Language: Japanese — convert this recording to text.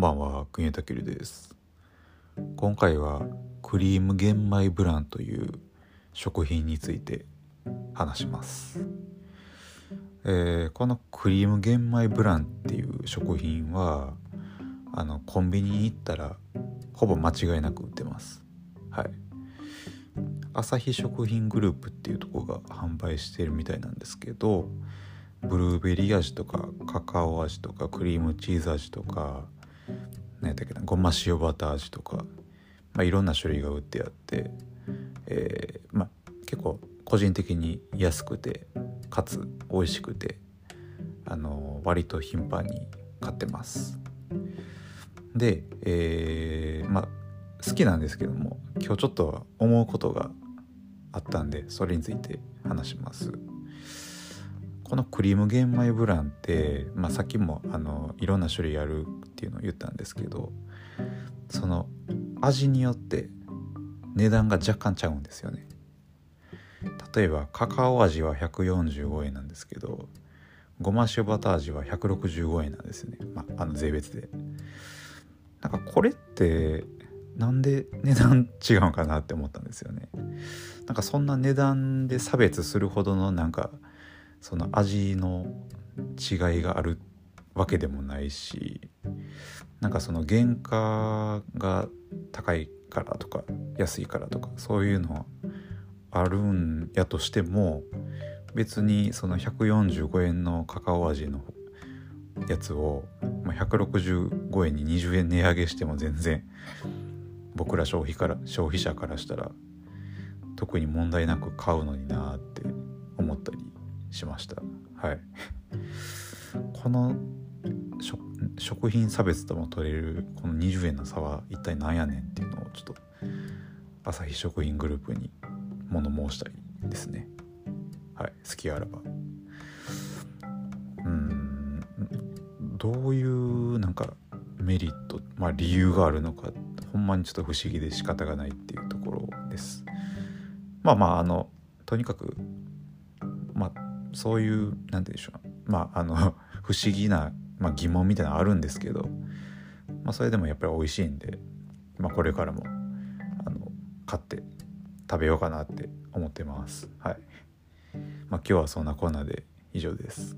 んばんは国枝健です。今回はクリーム玄米ブランという食品について話します、えーこのクリーム玄米ブランっていう食品はあのコンビニに行ったらほぼ間違いなく売ってます。はい。朝日食品グループっていうとこが販売してるみたいなんですけどブルーベリー味とかカカオ味とかクリームチーズ味とか何やったっけなごま塩バター味とか、まあ、いろんな種類が売ってあって、えーまあ、結構個人的に安くてかつ美味しくてあの割と頻繁に買ってます。で、えーまあ好きなんですけども今日ちょっと思うことがあったんでそれについて話します。このクリーム玄米ブランって、まあ、さっきもあのいろんな種類あるっていうのを言ったんですけどその味によって値段が若干ちゃうんですよね。例えばカカオ味は145円なんですけどごま塩バター味は165円なんですよね、まあ、あの税別で。なんかこれってなんで値段違うのかなって思ったんですよね。なんかそんな値段で差別するほどのなんかその味の違いがあるわけでもないしなんかその原価が高いからとか安いからとかそういうのはあるんやとしても別にその145円のカカオ味のやつをまあ165円に20円値上げしても全然僕ら消費から消費者からしたら特に問題なく買うのになって思ったりしました。はい。この食品差別とも取れるこの20円の差は一体何やねんっていうのをちょっと朝日食品グループに物申したいですね。はい。好きあらば。うん。どういうなんかメリットまあ理由があるのかほんまにちょっと不思議で仕方がないっていうところです。まあまああのとにかくそういう何て言うんでしょう。まああの 不思議な、まあ、疑問みたいなのあるんですけど、まあ、それでもやっぱり美味しいんで、まあ、これからもあの買って食べようかなって思ってます。はい、まあ、今日はそんなコーナーで以上です。